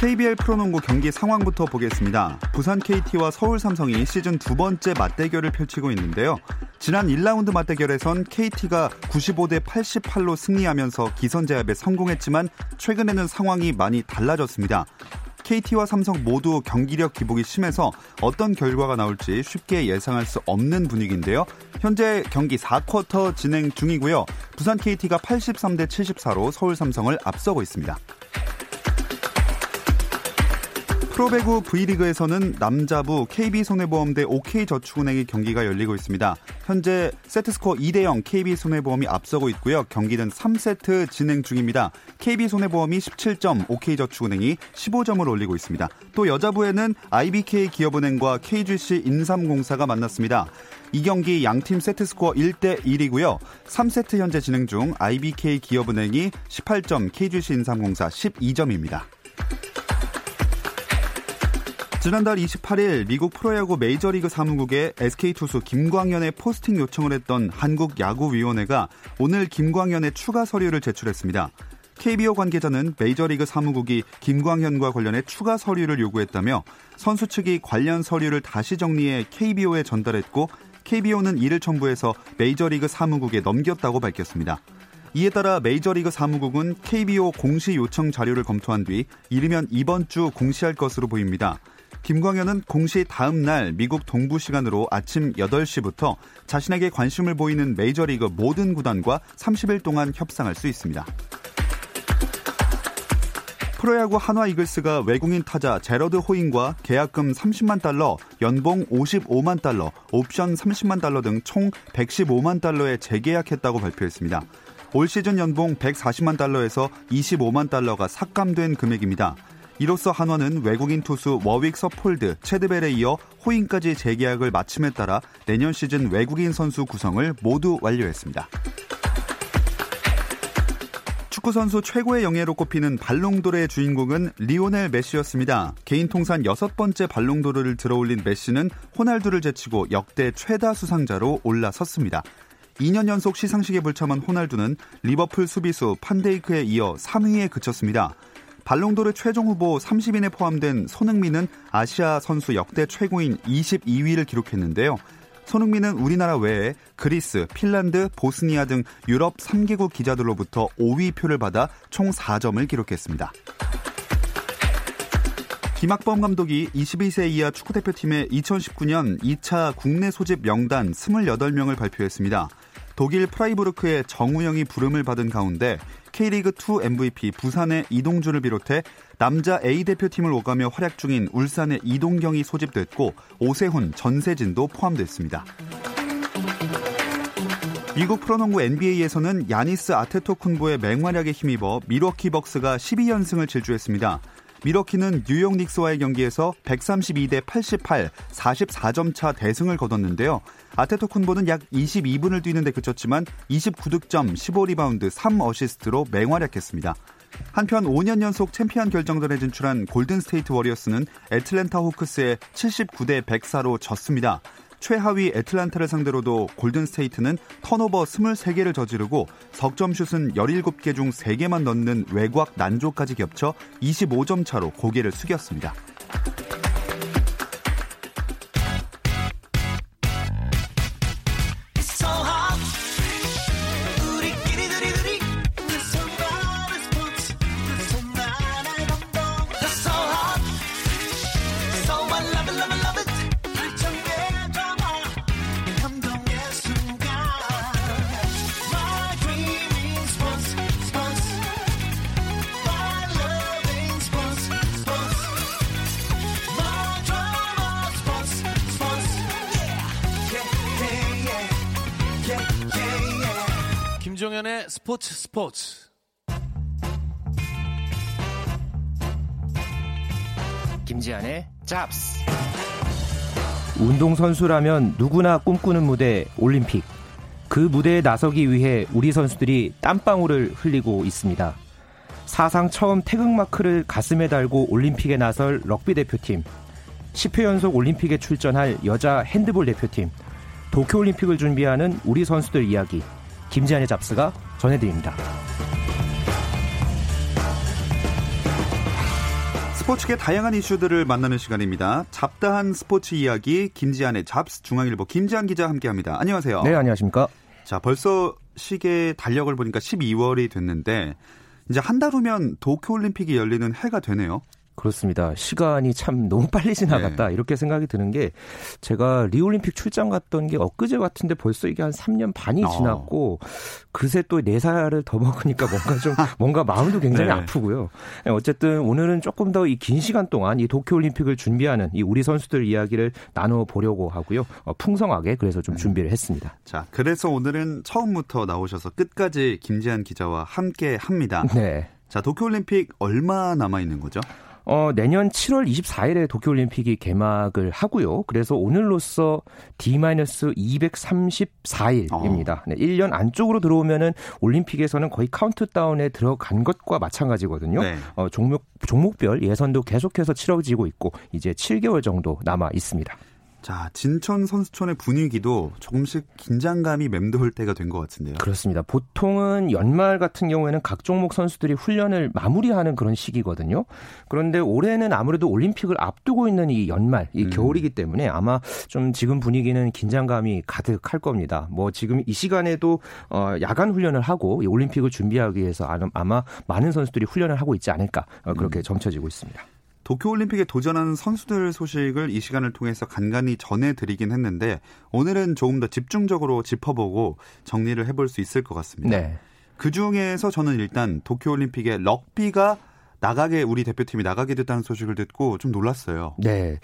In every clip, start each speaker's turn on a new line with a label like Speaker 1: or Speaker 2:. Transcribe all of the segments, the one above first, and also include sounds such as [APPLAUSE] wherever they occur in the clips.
Speaker 1: KBL 프로농구 경기 상황부터 보겠습니다. 부산 KT와 서울 삼성이 시즌 두 번째 맞대결을 펼치고 있는데요. 지난 1라운드 맞대결에선 KT가 95대 88로 승리하면서 기선 제압에 성공했지만 최근에는 상황이 많이 달라졌습니다. KT와 삼성 모두 경기력 기복이 심해서 어떤 결과가 나올지 쉽게 예상할 수 없는 분위기인데요. 현재 경기 4쿼터 진행 중이고요. 부산 KT가 83대 74로 서울 삼성을 앞서고 있습니다. 프로배구 V리그에서는 남자부 KB손해보험 대 OK저축은행의 경기가 열리고 있습니다. 현재 세트스코어 2대0 KB손해보험이 앞서고 있고요. 경기는 3세트 진행 중입니다. KB손해보험이 17점, OK저축은행이 15점을 올리고 있습니다. 또 여자부에는 IBK 기업은행과 KGC 인삼공사가 만났습니다. 이 경기 양팀 세트스코어 1대 1이고요. 3세트 현재 진행 중 IBK 기업은행이 18점, KGC 인삼공사 12점입니다. 지난달 28일 미국 프로야구 메이저리그 사무국에 SK 투수 김광현의 포스팅 요청을 했던 한국 야구위원회가 오늘 김광현의 추가 서류를 제출했습니다. KBO 관계자는 메이저리그 사무국이 김광현과 관련해 추가 서류를 요구했다며 선수 측이 관련 서류를 다시 정리해 KBO에 전달했고 KBO는 이를 첨부해서 메이저리그 사무국에 넘겼다고 밝혔습니다. 이에 따라 메이저리그 사무국은 KBO 공시 요청 자료를 검토한 뒤 이르면 이번 주 공시할 것으로 보입니다. 김광현은 공시 다음 날 미국 동부 시간으로 아침 8시부터 자신에게 관심을 보이는 메이저리그 모든 구단과 30일 동안 협상할 수 있습니다. 프로야구 한화 이글스가 외국인 타자 제러드 호잉과 계약금 30만 달러, 연봉 55만 달러, 옵션 30만 달러 등 총 115만 달러에 재계약했다고 발표했습니다. 올 시즌 연봉 140만 달러에서 25만 달러가 삭감된 금액입니다. 이로써 한화는 외국인 투수 워윅 서폴드, 채드벨에 이어 호잉까지 재계약을 마침에 따라 내년 시즌 외국인 선수 구성을 모두 완료했습니다. 축구 선수 최고의 영예로 꼽히는 발롱도르의 주인공은 리오넬 메시였습니다. 개인 통산 여섯 번째 발롱도르를 들어올린 메시는 호날두를 제치고 역대 최다 수상자로 올라섰습니다. 2년 연속 시상식에 불참한 호날두는 리버풀 수비수 판데이크에 이어 3위에 그쳤습니다. 발롱도르 최종 후보 30인에 포함된 손흥민은 아시아 선수 역대 최고인 22위를 기록했는데요. 손흥민은 우리나라 외에 그리스, 핀란드, 보스니아 등 유럽 3개국 기자들로부터 5위 표를 받아 총 4점을 기록했습니다. 김학범 감독이 22세 이하 축구대표팀의 2019년 2차 국내 소집 명단 28명을 발표했습니다. 독일 프라이부르크의 정우영이 부름을 받은 가운데 K리그2 MVP 부산의 이동준을 비롯해 남자 A 대표팀을 오가며 활약 중인 울산의 이동경이 소집됐고 오세훈, 전세진도 포함됐습니다. 미국 프로농구 NBA에서는 야니스 아테토쿤보의 맹활약에 힘입어 밀워키 벅스가 12연승을 질주했습니다. 밀워키는 뉴욕 닉스와의 경기에서 132대 88, 44점 차 대승을 거뒀는데요. 아테토쿤보는 약 22분을 뛰는 데 그쳤지만 29득점, 15리바운드, 3어시스트로 맹활약했습니다. 한편 5년 연속 챔피언 결정전에 진출한 골든 스테이트 워리어스는 애틀랜타 호크스에 79대 104로 졌습니다. 최하위 애틀란타를 상대로도 골든스테이트는 턴오버 23개를 저지르고 석점슛은 17개 중 3개만 넣는 외곽 난조까지 겹쳐 25점 차로 고개를 숙였습니다.
Speaker 2: 스포츠. 김지한의 잡스.
Speaker 3: 운동선수라면 누구나 꿈꾸는 무대 올림픽. 그 무대에 나서기 위해 우리 선수들이 땀방울을 흘리고 있습니다. 사상 처음 태극마크를 가슴에 달고 올림픽에 나설 럭비 대표팀. 10회 연속 올림픽에 출전할 여자 핸드볼 대표팀. 도쿄올림픽을 준비하는 우리 선수들 이야기. 김지한의 잡스가 전해드립니다.
Speaker 1: 스포츠계 다양한 이슈들을 만나는 시간입니다. 잡다한 스포츠 이야기 김지한의 잡스 중앙일보 김지한 기자 함께합니다. 안녕하세요.
Speaker 3: 네, 안녕하십니까?
Speaker 1: 자, 벌써 시계 달력을 보니까 12월이 됐는데 이제 한 달 후면 도쿄 올림픽이 열리는 해가 되네요.
Speaker 3: 그렇습니다. 시간이 참 너무 빨리 지나갔다 네. 이렇게 생각이 드는 게 제가 리올림픽 출장 갔던 게 엊그제 같은데 벌써 이게 한 3년 반이 어. 지났고 어. 그새 또 4살을 더 먹으니까 뭔가 좀 [LAUGHS] 뭔가 마음도 굉장히 네. 아프고요. 네, 어쨌든 오늘은 조금 더 이 긴 시간 동안 이 도쿄올림픽을 준비하는 이 우리 선수들 이야기를 나눠 보려고 하고요. 어, 풍성하게 그래서 좀 네. 준비를 했습니다.
Speaker 1: 자, 그래서 오늘은 처음부터 나오셔서 끝까지 김지한 기자와 함께 합니다. 네. 자, 도쿄올림픽 얼마 남아 있는 거죠?
Speaker 3: 어, 내년 7월 24일에 도쿄올림픽이 개막을 하고요. 그래서 오늘로써 D-234일입니다. 어. 네, 1년 안쪽으로 들어오면은 올림픽에서는 거의 카운트다운에 들어간 것과 마찬가지거든요. 네. 어, 종목, 종목별 예선도 계속해서 치러지고 있고 이제 7개월 정도 남아 있습니다.
Speaker 1: 자, 진천 선수촌의 분위기도 조금씩 긴장감이 맴돌 때가 된 것 같은데요.
Speaker 3: 그렇습니다. 보통은 연말 같은 경우에는 각 종목 선수들이 훈련을 마무리하는 그런 시기거든요. 그런데 올해는 아무래도 올림픽을 앞두고 있는 이 연말, 이 음. 겨울이기 때문에 아마 좀 지금 분위기는 긴장감이 가득할 겁니다. 뭐 지금 이 시간에도 어, 야간 훈련을 하고 이 올림픽을 준비하기 위해서 아마 많은 선수들이 훈련을 하고 있지 않을까 어, 그렇게 음. 점쳐지고 있습니다.
Speaker 1: 도쿄올림픽에 도전하는 선수들 소식을 이 시간을 통해서 간간히 전해드리긴 했는데 오늘은 조금 더 집중적으로 짚어보고 정리를 해볼 수 있을 것 같습니다. 네. 그 중에서 저는 일단 도쿄올림픽에 럭비가 나가게 우리 대표팀이 나가게 됐다는 소식을 듣고 좀 놀랐어요.
Speaker 3: 네.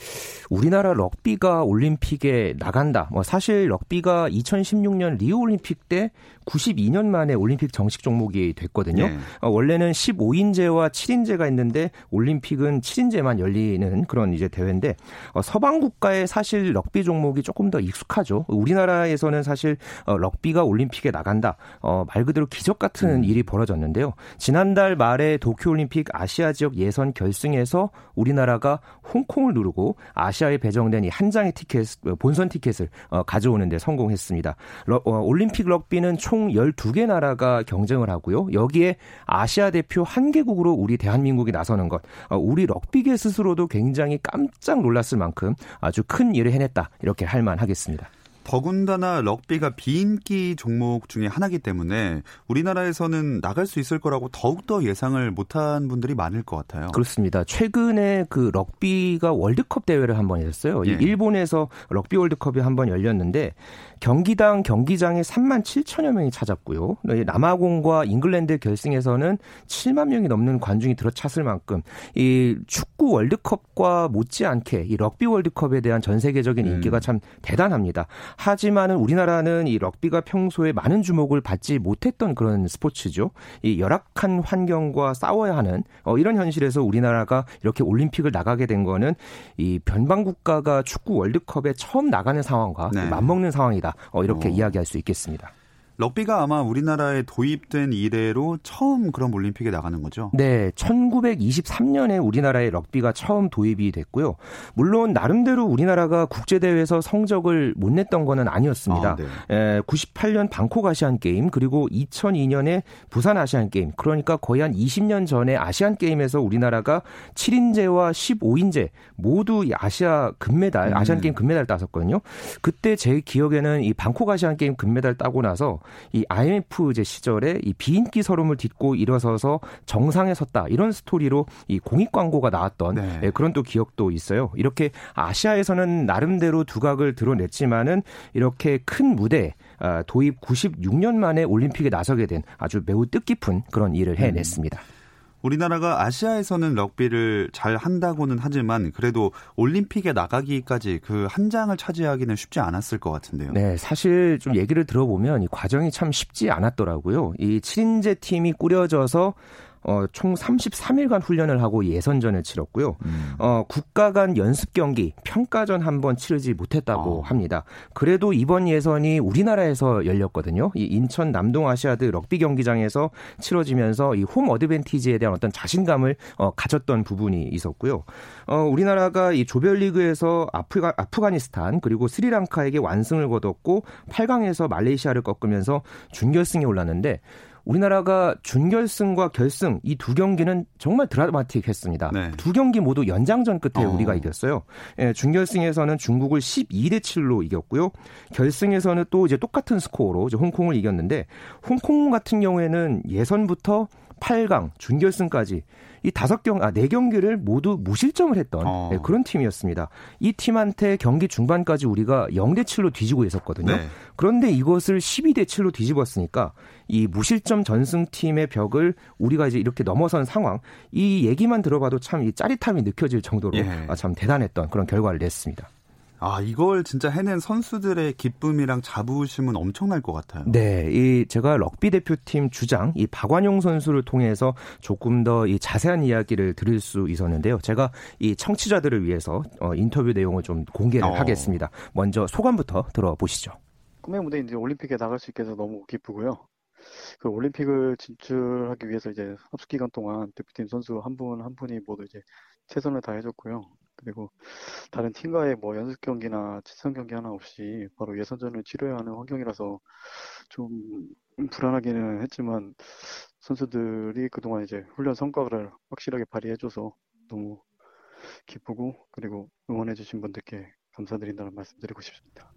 Speaker 3: 우리나라 럭비가 올림픽에 나간다. 뭐 사실 럭비가 2016년 리우 올림픽 때 92년 만에 올림픽 정식 종목이 됐거든요. 네. 어, 원래는 15인제와 7인제가 있는데 올림픽은 7인제만 열리는 그런 이제 대회인데 어, 서방 국가에 사실 럭비 종목이 조금 더 익숙하죠. 우리나라에서는 사실 어, 럭비가 올림픽에 나간다. 어, 말 그대로 기적 같은 음. 일이 벌어졌는데요. 지난달 말에 도쿄 올림픽 아 시아 지역 예선 결승에서 우리나라가 홍콩을 누르고 아시아에 배정된 이 한 장의 티켓 본선 티켓을 어, 가져오는 데 성공했습니다. 러, 어, 올림픽 럭비는 총총 12개 나라가 경쟁을 하고요. 여기에 아시아 대표 한 개국으로 우리 대한민국이 나서는 것. 어, 우리 럭비계 스스로도 굉장히 깜짝 놀랐을 만큼 아주 큰 일을 해냈다. 이렇게 할 만하겠습니다.
Speaker 1: 더군다나 럭비가 비인기 종목 중에 하나이기 때문에 우리나라에서는 나갈 수 있을 거라고 더욱더 예상을 못한 분들이 많을 것 같아요.
Speaker 3: 그렇습니다. 최근에 그 럭비가 월드컵 대회를 한 번 했어요. 예. 일본에서 럭비 월드컵이 한 번 열렸는데 경기당 경기장에 3만 7천여 명이 찾았고요. 남아공과 잉글랜드 결승에서는 7만 명이 넘는 관중이 들어찼을 만큼 이 축구 월드컵과 못지않게 이 럭비 월드컵에 대한 전 세계적인 인기가 음. 참 대단합니다. 하지만은 우리나라는 이 럭비가 평소에 많은 주목을 받지 못했던 그런 스포츠죠. 이 열악한 환경과 싸워야 하는 어, 이런 현실에서 우리나라가 이렇게 올림픽을 나가게 된 거는 이 변방 국가가 축구 월드컵에 처음 나가는 상황과 네. 맞먹는 상황이다. 어, 이렇게 어. 이야기할 수 있겠습니다.
Speaker 1: 럭비가 아마 우리나라에 도입된 이래로 처음 그런 올림픽에 나가는 거죠?
Speaker 3: 네, 1923년에 우리나라에 럭비가 처음 도입이 됐고요. 물론 나름대로 우리나라가 국제 대회에서 성적을 못 냈던 거는 아니었습니다. 아, 네. 에, 98년 방콕 아시안 게임 그리고 2002년에 부산 아시안 게임 그러니까 거의 한 20년 전에 아시안 게임에서 우리나라가 7인제와 15인제 모두 아시아 금메달, 음. 아시안 게임 금메달 땄었거든요. 그때 제 기억에는 이 방콕 아시안 게임 금메달 따고 나서 이 IMF 제 시절에 이 비인기 서름을 딛고 일어서서 정상에 섰다 이런 스토리로 이 공익 광고가 나왔던 네. 네, 그런 또 기억도 있어요. 이렇게 아시아에서는 나름대로 두각을 드러냈지만은 이렇게 큰 무대 아, 도입 96년 만에 올림픽에 나서게 된 아주 매우 뜻깊은 그런 일을 해냈습니다. 음.
Speaker 1: 우리나라가 아시아에서는 럭비를 잘 한다고는 하지만 그래도 올림픽에 나가기까지 그 한 장을 차지하기는 쉽지 않았을 것 같은데요.
Speaker 3: 네, 사실 좀 얘기를 들어보면 이 과정이 참 쉽지 않았더라고요. 이 7인제 팀이 꾸려져서 어, 총 33일간 훈련을 하고 예선전을 치렀고요. 음. 어, 국가 간 연습 경기 평가전 한 번 치르지 못했다고 어. 합니다. 그래도 이번 예선이 우리나라에서 열렸거든요. 이 인천 남동 아시아드 럭비 경기장에서 치러지면서 이 홈 어드밴티지에 대한 어떤 자신감을 어, 가졌던 부분이 있었고요. 어, 우리나라가 이 조별리그에서 아프가, 아프가니스탄 그리고 스리랑카에게 완승을 거뒀고 8강에서 말레이시아를 꺾으면서 준결승에 올랐는데 우리나라가 준결승과 결승 이 두 경기는 정말 드라마틱했습니다. 네. 두 경기 모두 연장전 끝에 어. 우리가 이겼어요. 예, 준결승에서는 중국을 12대 7로 이겼고요. 결승에서는 또 이제 똑같은 스코어로 이제 홍콩을 이겼는데 홍콩 같은 경우에는 예선부터 8강 준결승까지 이 다섯 경, 아, 네 경기를 모두 무실점을 했던 어. 네, 그런 팀이었습니다. 이 팀한테 경기 중반까지 우리가 0대 7로 뒤지고 있었거든요. 네. 그런데 이것을 12대 7로 뒤집었으니까 이 무실점 전승팀의 벽을 우리가 이제 이렇게 넘어선 상황, 이 얘기만 들어봐도 참 이 짜릿함이 느껴질 정도로 예. 아, 참 대단했던 그런 결과를 냈습니다.
Speaker 1: 아, 이걸 진짜 해낸 선수들의 기쁨이랑 자부심은 엄청날 것 같아요.
Speaker 3: 네, 이 제가 럭비 대표팀 주장 이 박완용 선수를 통해서 조금 더 이 자세한 이야기를 들을 수 있었는데요. 제가 이 청취자들을 위해서 어, 인터뷰 내용을 좀 공개를 어. 하겠습니다. 먼저 소감부터 들어보시죠.
Speaker 2: 꿈의 무대 이제 올림픽에 나갈 수 있게 해서 너무 기쁘고요. 그 올림픽을 진출하기 위해서 이제 합숙 기간 동안 대표팀 선수 한 분한 한 분이 모두 이제 최선을 다해줬고요. 그리고 다른 팀과의 뭐 연습 경기나 지선 경기 하나 없이 바로 예선전을 치러야 하는 환경이라서 좀 불안하기는 했지만 선수들이 그동안 이제 훈련 성과를 확실하게 발휘해줘서 너무 기쁘고 그리고 응원해주신 분들께 감사드린다는 말씀드리고 싶습니다.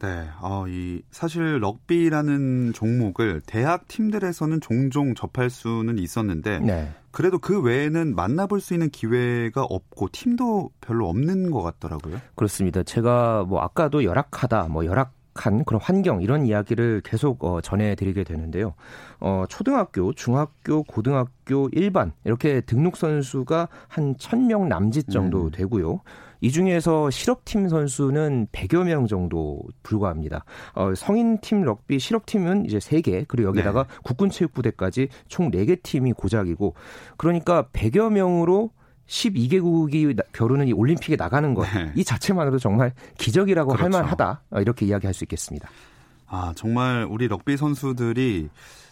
Speaker 1: 네, 어, 이 사실 럭비라는 종목을 대학 팀들에서는 종종 접할 수는 있었는데 네. 그래도 그 외에는 만나볼 수 있는 기회가 없고 팀도 별로 없는 것 같더라고요.
Speaker 3: 그렇습니다. 제가 뭐 아까도 열악하다, 뭐 열악 한 그런 환경 이런 이야기를 계속 어, 전해드리게 되는데요. 어, 초등학교, 중학교, 고등학교 일반 이렇게 등록 선수가 한 1000명 남짓 정도 음. 되고요. 이 중에서 실업팀 선수는 100여 명 정도 불과합니다. 어, 성인팀 럭비 실업팀은 이제 3개, 그리고 여기다가 네. 국군체육부대까지 총 4개 팀이 고작이고, 그러니까 100여 명으로 12개국이 겨루는 이 올림픽에 나가는 것, 네. 이 자체만으로도 정말 기적이라고 그렇죠. 할 만하다. 어, 이렇게 이야기할 수 있겠습니다.
Speaker 1: 아, 정말 우리 럭비 선수들이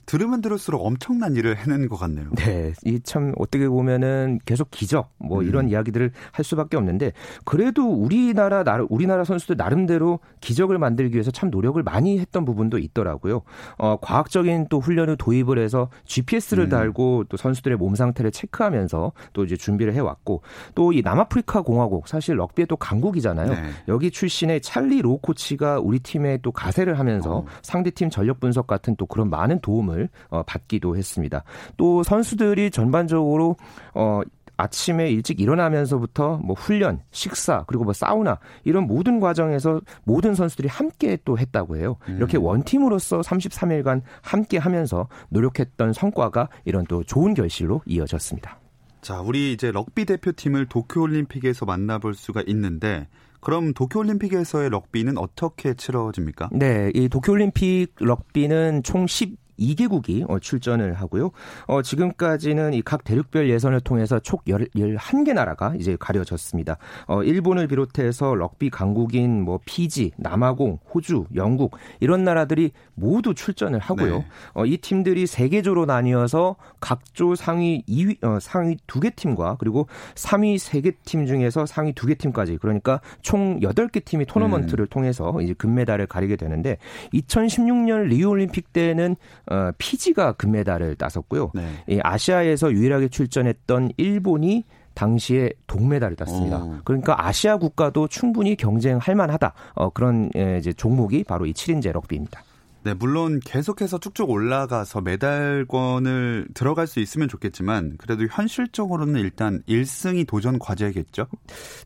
Speaker 1: 들으면 들을수록 엄청난 일을 해낸 것 같네요.
Speaker 3: 네, 이 참 어떻게 보면은 계속 기적 뭐 이런 음. 이야기들을 할 수밖에 없는데 그래도 우리나라 나 우리나라 선수들 나름대로 기적을 만들기 위해서 참 노력을 많이 했던 부분도 있더라고요. 어, 과학적인 또 훈련을 도입을 해서 GPS를 음. 달고 또 선수들의 몸 상태를 체크하면서 또 이제 준비를 해왔고 또 이 남아프리카 공화국 사실 럭비의 또 강국이잖아요. 네. 여기 출신의 찰리 로 코치가 우리 팀에 또 가세를 하면서 어. 상대 팀 전력 분석 같은 또 그런 많은 도움을 도움을 어, 받기도 했습니다. 또 선수들이 전반적으로 어 아침에 일찍 일어나면서부터 뭐 훈련, 식사, 그리고 뭐 사우나 이런 모든 과정에서 모든 선수들이 함께 또 했다고 해요. 음. 이렇게 원팀으로서 33일간 함께 하면서 노력했던 성과가 이런 또 좋은 결실로 이어졌습니다.
Speaker 1: 자, 우리 이제 럭비 대표팀을 도쿄올림픽에서 만나볼 수가 있는데 그럼 도쿄올림픽에서의 럭비는 어떻게 치러집니까?
Speaker 3: 네, 이 도쿄올림픽 럭비는 총 10, 2개국이 어, 출전을 하고요. 어, 지금까지는 이 각 대륙별 예선을 통해서 총 11개 나라가 이제 가려졌습니다. 어, 일본을 비롯해서 럭비 강국인 뭐 피지, 남아공, 호주, 영국 이런 나라들이 모두 출전을 하고요. 네. 어, 이 팀들이 세 개조로 나뉘어서 각조 상위 2위 어, 상위 두개 팀과 그리고 3위 세개팀 중에서 상위 두개 팀까지 그러니까 총 8개 팀이 토너먼트를 음. 통해서 이제 금메달을 가리게 되는데 2016년 리우 올림픽 때는 어, 피지가 금메달을 따섰고요. 네. 이 아시아에서 유일하게 출전했던 일본이 당시에 동메달을 땄습니다. 오. 그러니까 아시아 국가도 충분히 경쟁할 만하다. 어, 그런 예, 이제 종목이 바로 이 7인제 럭비입니다.
Speaker 1: 네, 물론 계속해서 쭉쭉 올라가서 메달권을 들어갈 수 있으면 좋겠지만 그래도 현실적으로는 일단 1승이 도전 과제겠죠.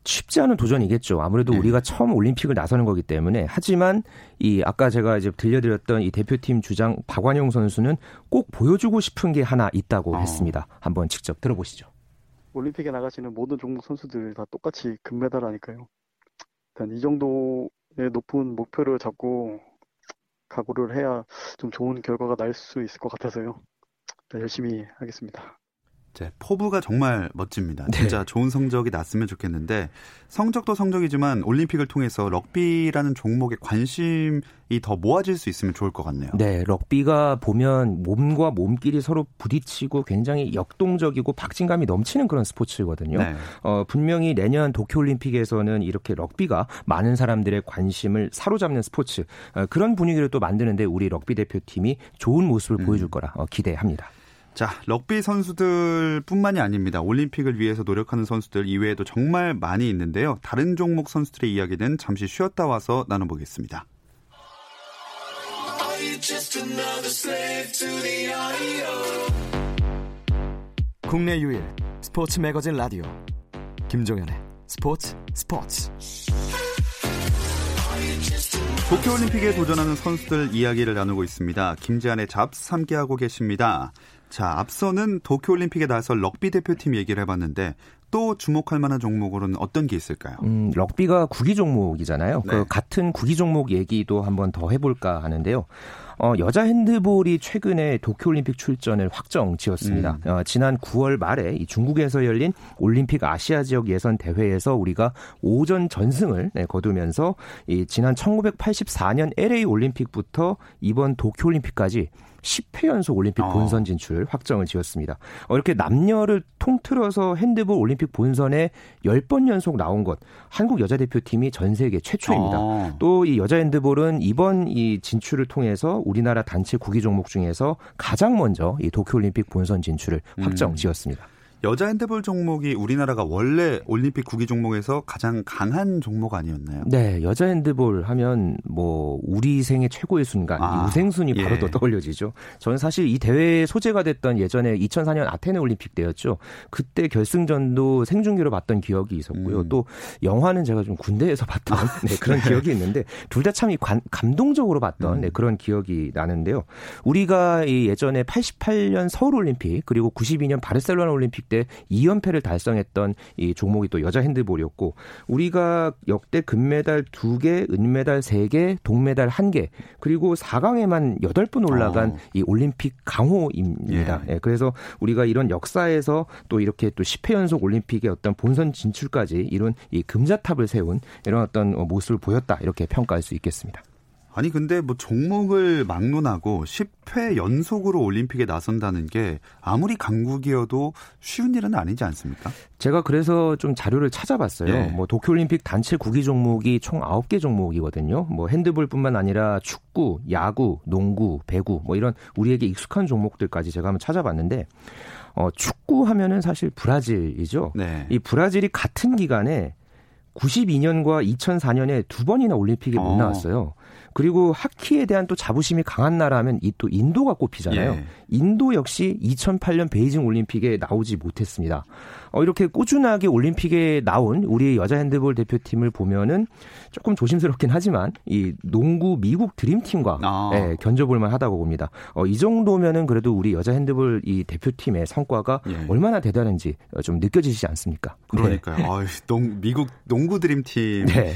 Speaker 3: 쉽지 않은 도전이겠죠. 아무래도 네. 우리가 처음 올림픽을 나서는 거기 때문에 하지만 이 아까 제가 이제 들려드렸던 이 대표팀 주장 박완용 선수는 꼭 보여주고 싶은 게 하나 있다고 어. 했습니다. 한번 직접 들어보시죠.
Speaker 2: 올림픽에 나가시는 모든 종목 선수들 다 똑같이 금메달 아닐까요? 일단 이 정도의 높은 목표를 잡고 각오를 해야 좀 좋은 결과가 날 수 있을 것 같아서요. 열심히 하겠습니다.
Speaker 1: 네, 포부가 정말 멋집니다. 네. 진짜 네. 좋은 성적이 났으면 좋겠는데 성적도 성적이지만 올림픽을 통해서 럭비라는 종목에 관심이 더 모아질 수 있으면 좋을 것 같네요.
Speaker 3: 네, 럭비가 보면 몸과 몸끼리 서로 부딪히고 굉장히 역동적이고 박진감이 넘치는 그런 스포츠거든요. 네. 어, 분명히 내년 도쿄 올림픽에서는 이렇게 럭비가 많은 사람들의 관심을 사로잡는 스포츠 어, 그런 분위기를 또 만드는데 우리 럭비 대표팀이 좋은 모습을 음. 보여줄 거라 어, 기대합니다.
Speaker 1: 자, 럭비 선수들 뿐만이 아닙니다. 올림픽을 위해서 노력하는 선수들 이외에도 정말 많이 있는데요. 다른 종목 선수들의 이야기는 잠시 쉬었다 와서 나눠보겠습니다.
Speaker 4: 국내 유일 스포츠 매거진 라디오 김종현의 스포츠 스포츠
Speaker 1: 도쿄올림픽에 도전하는 선수들 이야기를 나누고 있습니다. 김지한의 잡스 함께하고 계십니다. 자, 앞서는 도쿄올림픽에 나설 럭비 대표팀 얘기를 해봤는데 또 주목할 만한 종목으로는 어떤 게 있을까요?
Speaker 3: 음, 럭비가 구기 종목이잖아요. 네. 그 같은 구기 종목 얘기도 한번 더 해볼까 하는데요. 어, 여자 핸드볼이 최근에 도쿄올림픽 출전을 확정 지었습니다. 음. 어, 지난 9월 말에 이 중국에서 열린 올림픽 아시아 지역 예선 대회에서 우리가 오전 전승을 네, 거두면서 이 지난 1984년 LA 올림픽부터 이번 도쿄올림픽까지 10회 연속 올림픽 어. 본선 진출 확정을 지었습니다. 어, 이렇게 남녀를 통틀어서 핸드볼 올림픽 본선에 10번 연속 나온 것 한국 여자 대표팀이 전 세계 최초입니다. 어. 또이 여자 핸드볼은 이번 이 진출을 통해서 우리나라 단체 구기 종목 중에서 가장 먼저 이 도쿄 올림픽 본선 진출을 확정 음. 지었습니다. 음.
Speaker 1: 여자 핸드볼 종목이 우리나라가 원래 올림픽 구기 종목에서 가장 강한 종목 아니었나요?
Speaker 3: 네, 여자 핸드볼 하면 뭐 우리 생의 최고의 순간, 아, 우생순이 바로 예. 또 떠올려지죠. 저는 사실 이 대회에 소재가 됐던 예전에 2004년 아테네 올림픽 때였죠. 그때 결승전도 생중계로 봤던 기억이 있었고요. 음. 또 영화는 제가 좀 군대에서 [LAUGHS] 봤던 아, 네, 그런 네. 기억이 있는데 둘 다 참 감동적으로 봤던 음. 네, 그런 기억이 나는데요. 우리가 이 예전에 88년 서울 올림픽 그리고 92년 바르셀로나 올림픽 때 2연패를 달성했던 이 종목이 또 여자 핸드볼이었고 우리가 역대 금메달 2개, 은메달 3개, 동메달 1개 그리고 4강에만 8번 올라간 어. 이 올림픽 강호입니다. 예. 예. 그래서 우리가 이런 역사에서 또 이렇게 또 10회 연속 올림픽의 어떤 본선 진출까지 이런 이 금자탑을 세운 이런 어떤 모습을 보였다 이렇게 평가할 수 있겠습니다.
Speaker 1: 아니 근데 뭐 종목을 막론하고 10회 연속으로 올림픽에 나선다는 게 아무리 강국이어도 쉬운 일은 아니지 않습니까?
Speaker 3: 제가 그래서 좀 자료를 찾아봤어요. 네. 뭐 도쿄올림픽 단체 구기 종목이 총 9개 종목이거든요. 뭐 핸드볼뿐만 아니라 축구, 야구, 농구, 배구 뭐 이런 우리에게 익숙한 종목들까지 제가 한번 찾아봤는데 어 축구 하면은 사실 브라질이죠. 네. 이 브라질이 같은 기간에 92년과 2004년에 두 번이나 올림픽에 못 어. 나왔어요. 그리고 하키에 대한 또 자부심이 강한 나라면 이 또 인도가 꼽히잖아요. 예. 인도 역시 2008년 베이징 올림픽에 나오지 못했습니다. 어, 이렇게 꾸준하게 올림픽에 나온 우리 여자 핸드볼 대표팀을 보면은 조금 조심스럽긴 하지만 이 농구 미국 드림팀과 아. 예, 견져볼 만 하다고 봅니다. 어, 이 정도면은 그래도 우리 여자 핸드볼 이 대표팀의 성과가 예. 얼마나 대단한지 좀 느껴지지 않습니까?
Speaker 1: 그러니까요. 네. 어, 농, 미국 농구 드림팀 네.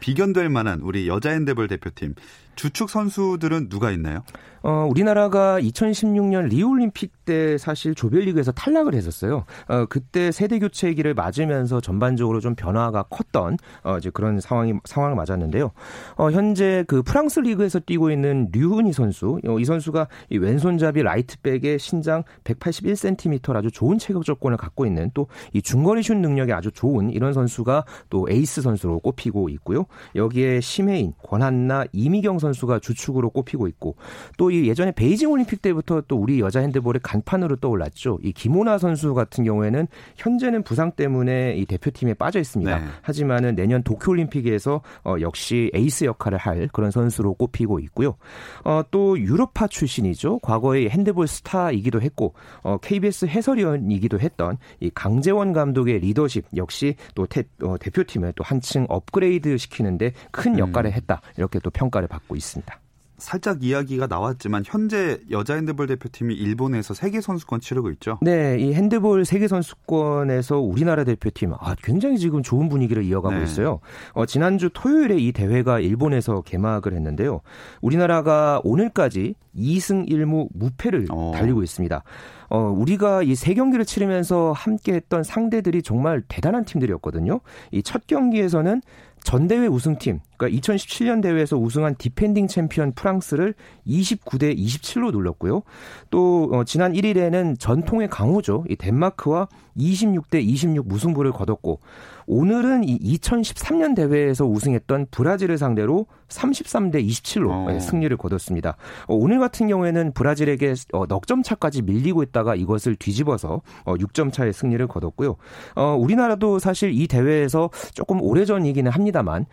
Speaker 1: 비견될 만한 우리 여자 핸드볼 대표팀 주축 선수들은 누가 있나요?
Speaker 3: 어, 우리나라가 2016년 리우올림픽 때 사실 조별리그에서 탈락을 했었어요. 어, 그때 세대 교체기를 맞으면서 전반적으로 좀 변화가 컸던 어, 이제 그런 상황이 상황을 맞았는데요. 어, 현재 그 프랑스 리그에서 뛰고 있는 류훈이 선수, 어, 이 선수가 이 왼손잡이 라이트백의 신장 181cm 아주 좋은 체격 조건을 갖고 있는 또 이 중거리 슛 능력이 아주 좋은 이런 선수가 또 에이스 선수로 꼽히고 있고요. 여기에 심해인, 권한나, 이미경 선수가 주축으로 꼽히고 있고 또 이 예전에 베이징 올림픽 때부터 또 우리 여자 핸드볼의 간판으로 떠올랐죠. 이 김온아 선수 같은 경우에는 현재는 부상 때문에 이 대표팀에 빠져 있습니다. 네. 하지만은 내년 도쿄 올림픽에서 어, 역시 에이스 역할을 할 그런 선수로 꼽히고 있고요. 어, 또 유럽파 출신이죠. 과거에 핸드볼 스타이기도 했고 어, KBS 해설위원이기도 했던 이 강재원 감독의 리더십 역시 또 태, 어, 대표팀을 또 한층 업그레이드 시키는데 큰 음. 역할을 했다. 이렇게 또 평가를 받고 있습니다.
Speaker 1: 살짝 이야기가 나왔지만 현재 여자 핸드볼 대표팀이 일본에서 세계 선수권 치르고 있죠.
Speaker 3: 네, 이 핸드볼 세계 선수권에서 우리나라 대표팀 아 굉장히 지금 좋은 분위기를 이어가고 네. 있어요. 어, 지난주 토요일에 이 대회가 일본에서 개막을 했는데요. 우리나라가 오늘까지 2승 1무 무패를 어. 달리고 있습니다. 어, 우리가 이 세 경기를 치르면서 함께 했던 상대들이 정말 대단한 팀들이었거든요. 이 첫 경기에서는 전대회 우승팀, 그러니까 2017년 대회에서 우승한 디펜딩 챔피언 프랑스를 29대 27로 눌렀고요. 또 어, 지난 1일에는 전통의 강호죠. 이 덴마크와 26대 26 무승부를 거뒀고 오늘은 이 2013년 대회에서 우승했던 브라질을 상대로 33대 27로 어. 승리를 거뒀습니다. 어, 오늘 같은 경우에는 브라질에게 어, 넉점 차까지 밀리고 있다가 이것을 뒤집어서 6점 차의 승리를 거뒀고요. 우리나라도 사실 이 대회에서 조금 오래전이기는 합니다만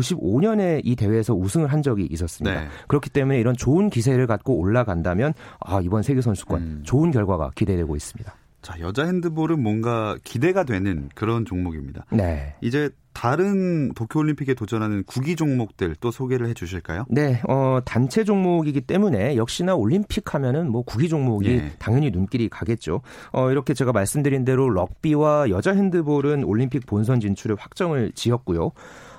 Speaker 3: 1995년에 이 대회에서 우승을 한 적이 있었습니다. 네. 그렇기 때문에 이런 좋은 기세를 갖고 올라간다면 아, 이번 세계 선수권 음. 좋은 결과가 기대되고 있습니다.
Speaker 1: 자, 여자 핸드볼은 뭔가 기대가 되는 그런 종목입니다. 네. 이제 다른 도쿄올림픽에 도전하는 구기 종목들 또 소개를 해 주실까요?
Speaker 3: 네, 어, 단체 종목이기 때문에 역시나 올림픽 하면은 뭐 구기 종목이 네. 당연히 눈길이 가겠죠. 어, 이렇게 제가 말씀드린 대로 럭비와 여자 핸드볼은 올림픽 본선 진출을 확정을 지었고요.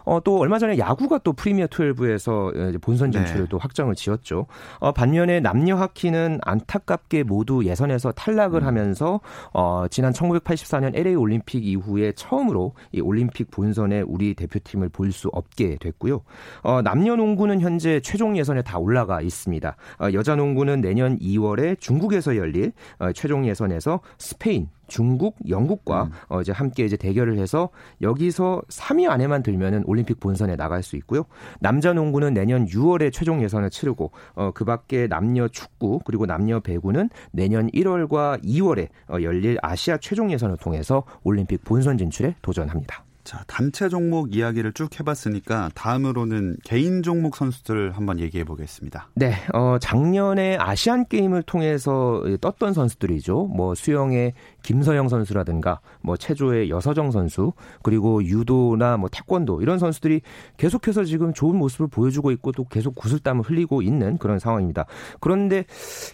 Speaker 3: 어, 또 얼마 전에 야구가 또 프리미어 12에서 본선 진출을 네. 또 확정을 지었죠. 어, 반면에 남녀 하키는 안타깝게 모두 예선에서 탈락을 음. 하면서 어, 지난 1984년 LA 올림픽 이후에 처음으로 이 올림픽 본선에 우리 대표팀을 볼 수 없게 됐고요. 어, 남녀 농구는 현재 최종 예선에 다 올라가 있습니다. 어, 여자 농구는 내년 2월에 중국에서 열릴 어, 최종 예선에서 스페인, 중국, 영국과 음. 어, 이제 함께 이제 대결을 해서 여기서 3위 안에만 들면은 올림픽 본선에 나갈 수 있고요. 남자 농구는 내년 6월에 최종 예선을 치르고 어, 그밖에 남녀 축구 그리고 남녀 배구는 내년 1월과 2월에 어, 열릴 아시아 최종 예선을 통해서 올림픽 본선 진출에 도전합니다.
Speaker 1: 자, 단체 종목 이야기를 쭉 해봤으니까 다음으로는 개인 종목 선수들 한번 얘기해 보겠습니다.
Speaker 3: 네, 어, 작년에 아시안 게임을 통해서 떴던 선수들이죠. 뭐 수영의 김서영 선수라든가 뭐 체조의 여서정 선수 그리고 유도나 뭐 태권도 이런 선수들이 계속해서 지금 좋은 모습을 보여주고 있고 또 계속 구슬땀을 흘리고 있는 그런 상황입니다. 그런데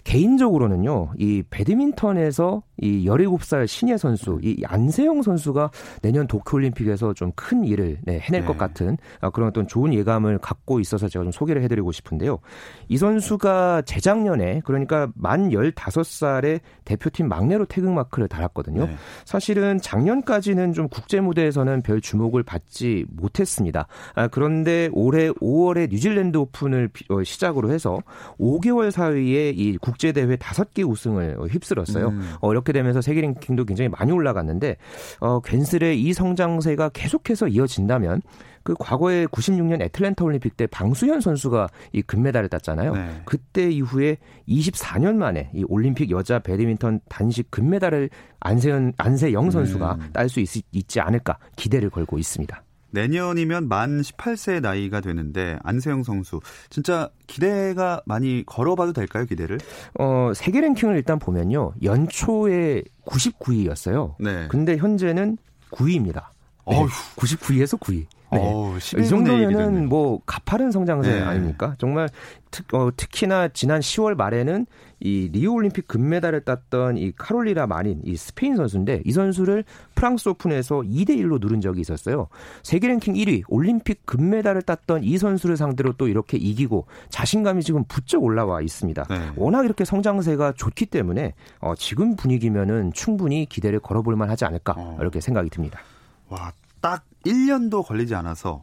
Speaker 3: 개인적으로는요, 이 배드민턴에서 이 17살 신예 선수, 이 안세영 선수가 내년 도쿄올림픽에서 좀 큰 일을 네, 해낼 네. 것 같은 아, 그런 어떤 좋은 예감을 갖고 있어서 제가 좀 소개를 해드리고 싶은데요. 이 선수가 재작년에 그러니까 만 15살에 대표팀 막내로 태극마크를 달았거든요. 네. 사실은 작년까지는 좀 국제 무대에서는 별 주목을 받지 못했습니다. 아, 그런데 올해 5월에 뉴질랜드 오픈을 어, 시작으로 해서 5개월 사이에 이 국제 대회 5개 우승을 휩쓸었어요. 음. 어, 이렇게 되면서 세계 랭킹도 굉장히 많이 올라갔는데 어, 괜스레 이 성장세가 계속해서 이어진다면 그 과거에 96년 애틀랜타 올림픽 때 방수현 선수가 이 금메달을 땄잖아요. 네. 그때 이후에 24년 만에 이 올림픽 여자 배드민턴 단식 금메달을 안세현 안세영 선수가 음. 딸수 있지 않을까 기대를 걸고 있습니다.
Speaker 1: 내년이면 만 18세의 나이가 되는데 안세영 선수 진짜 기대가 많이 걸어봐도 될까요 기대를?
Speaker 3: 어 세계 랭킹을 일단 보면요 연초에 99위였어요. 네. 근데 현재는 9위입니다. 네, 99위에서 9위. 네. 오, 이 정도면은 뭐 가파른 성장세 네. 아닙니까? 정말 특, 어, 특히나 지난 10월 말에는 이 리우 올림픽 금메달을 땄던 이 카롤리나 마린 이 스페인 선수인데 이 선수를 프랑스 오픈에서 2대 1로 누른 적이 있었어요. 세계 랭킹 1위 올림픽 금메달을 땄던 이 선수를 상대로 또 이렇게 이기고 자신감이 지금 부쩍 올라와 있습니다. 네. 워낙 이렇게 성장세가 좋기 때문에 어, 지금 분위기면은 충분히 기대를 걸어볼 만하지 않을까 어. 이렇게 생각이 듭니다.
Speaker 1: 와, 딱 1년도 걸리지 않아서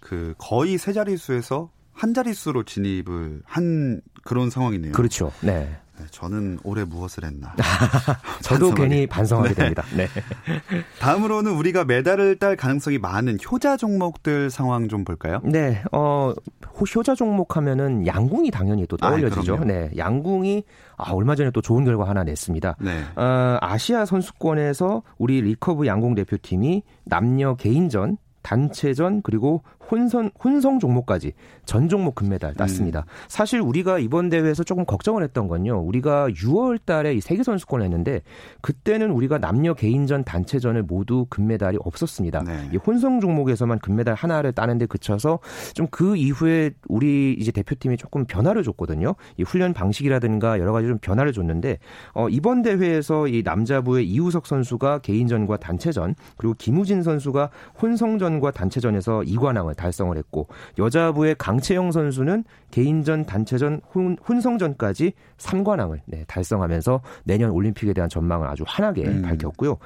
Speaker 1: 그 거의 세 자릿수에서 한 자릿수로 진입을 한 그런 상황이네요.
Speaker 3: 그렇죠. 네.
Speaker 1: 네 저는 올해 무엇을 했나. [LAUGHS]
Speaker 3: 저도 괜히 반성하게 네. 됩니다. 네. [LAUGHS]
Speaker 1: 다음으로는 우리가 메달을 딸 가능성이 많은 효자 종목들 상황 좀 볼까요?
Speaker 3: 네. 어, 효자 종목 하면은 양궁이 당연히 또 아, 떠올려지죠. 아, 네. 양궁이 아, 얼마 전에 또 좋은 결과 하나 냈습니다. 네. 어, 아시아 선수권에서 우리 리커브 양궁 대표팀이 남녀 개인전 단체전 그리고 혼선 혼성 종목까지 전 종목 금메달 땄습니다. 음. 사실 우리가 이번 대회에서 조금 걱정을 했던 건요. 우리가 6월 달에 이 세계 선수권을 했는데 그때는 우리가 남녀 개인전 단체전을 모두 금메달이 없었습니다. 네. 이 혼성 종목에서만 금메달 하나를 따는데 그쳐서 좀 그 이후에 우리 이제 대표팀이 조금 변화를 줬거든요. 이 훈련 방식이라든가 여러 가지 좀 변화를 줬는데 어 이번 대회에서 이 남자부의 이우석 선수가 개인전과 단체전 그리고 김우진 선수가 혼성전과 단체전에서 2관왕을 달성을 했고 여자부의 강채영 선수는 개인전, 단체전, 혼, 혼성전까지 3관왕을 네, 달성하면서 내년 올림픽에 대한 전망을 아주 환하게 음. 밝혔고요.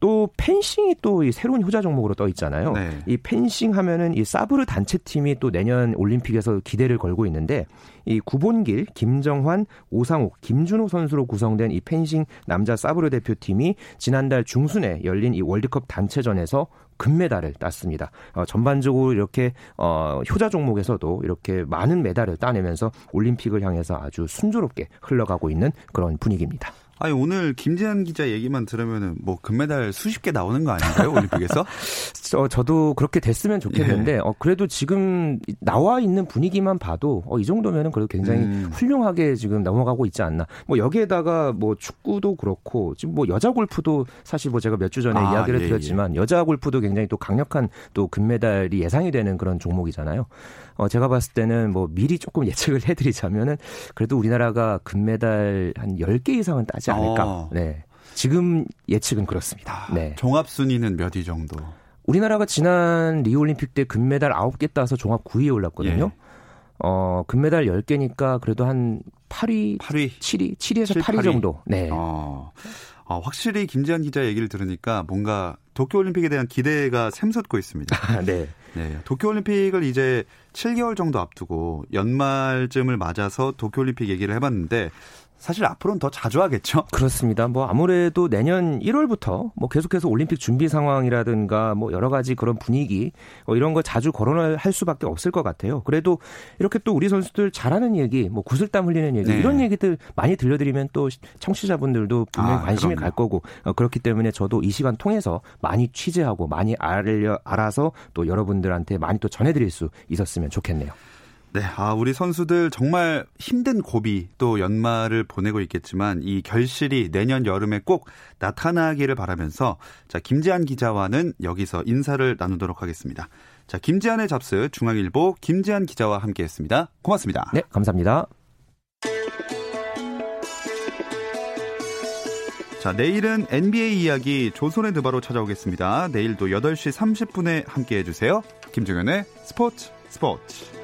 Speaker 3: 또 펜싱이 또 이 새로운 효자 종목으로 떠 있잖아요. 네. 이 펜싱 하면은 이 사브르 단체팀이 또 내년 올림픽에서 기대를 걸고 있는데 이 구본길, 김정환, 오상욱, 김준호 선수로 구성된 이 펜싱 남자 사브르 대표팀이 지난달 중순에 열린 이 월드컵 단체전에서 금메달을 땄습니다. 어, 전반적으로 이렇게 어, 효자 종목에서도 이렇게 많은 메달을 따내면서 올림픽을 향해서 아주 순조롭게 흘러가고 있는 그런 분위기입니다.
Speaker 1: 아니 오늘 김재한 기자 얘기만 들으면은 뭐 금메달 수십 개 나오는 거 아닌가요 올림픽에서? [LAUGHS]
Speaker 3: 저 저도 그렇게 됐으면 좋겠는데 예. 어 그래도 지금 나와 있는 분위기만 봐도 어, 이 정도면은 그래도 굉장히 음. 훌륭하게 지금 넘어가고 있지 않나. 뭐 여기에다가 뭐 축구도 그렇고 지금 뭐 여자 골프도 사실 뭐 제가 몇 주 전에 아, 이야기를 예, 예. 드렸지만 예. 여자 골프도 굉장히 또 강력한 또 금메달이 예상이 되는 그런 종목이잖아요. 어, 제가 봤을 때는 뭐 미리 조금 예측을 해드리자면은 그래도 우리나라가 금메달 한 10개 이상은 따지 않을까. 어. 네. 지금 예측은 그렇습니다.
Speaker 1: 아, 네. 종합 순위는 몇 위 정도?
Speaker 3: 우리나라가 지난 리우올림픽 때 금메달 9개 따서 종합 9위에 올랐거든요. 예. 어, 금메달 10개니까 그래도 한 8위, 8위, 7위, 7위에서 7, 8위, 8위 정도. 네. 어.
Speaker 1: 어, 확실히 김재한 기자 얘기를 들으니까 뭔가 도쿄올림픽에 대한 기대가 샘솟고 있습니다. [LAUGHS]
Speaker 3: 네.
Speaker 1: 네. 도쿄올림픽을 이제 7개월 정도 앞두고 연말쯤을 맞아서 도쿄올림픽 얘기를 해봤는데 사실 앞으로는 더 자주 하겠죠. [LAUGHS]
Speaker 3: 그렇습니다. 뭐 아무래도 내년 1월부터 뭐 계속해서 올림픽 준비 상황이라든가 뭐 여러 가지 그런 분위기 뭐 이런 걸 자주 거론을 할 수밖에 없을 것 같아요. 그래도 이렇게 또 우리 선수들 잘하는 얘기, 뭐 구슬땀 흘리는 얘기 네. 이런 얘기들 많이 들려드리면 또 청취자분들도 분명히 아, 관심이 그럼요. 갈 거고 어, 그렇기 때문에 저도 이 시간 통해서 많이 취재하고 많이 알려 알아서 또 여러분들한테 많이 또 전해드릴 수 있었으면 좋겠네요.
Speaker 1: 네, 아, 우리 선수들 정말 힘든 고비 또 연말을 보내고 있겠지만 이 결실이 내년 여름에 꼭 나타나기를 바라면서 자, 김지한 기자와는 여기서 인사를 나누도록 하겠습니다. 자, 김지한의 잡스 중앙일보 김지한 기자와 함께 했습니다. 고맙습니다.
Speaker 3: 네, 감사합니다.
Speaker 1: 자, 내일은 NBA 이야기 조선의 드바로 찾아오겠습니다. 내일도 8시 30분에 함께 해주세요. 김종현의 스포츠 스포츠.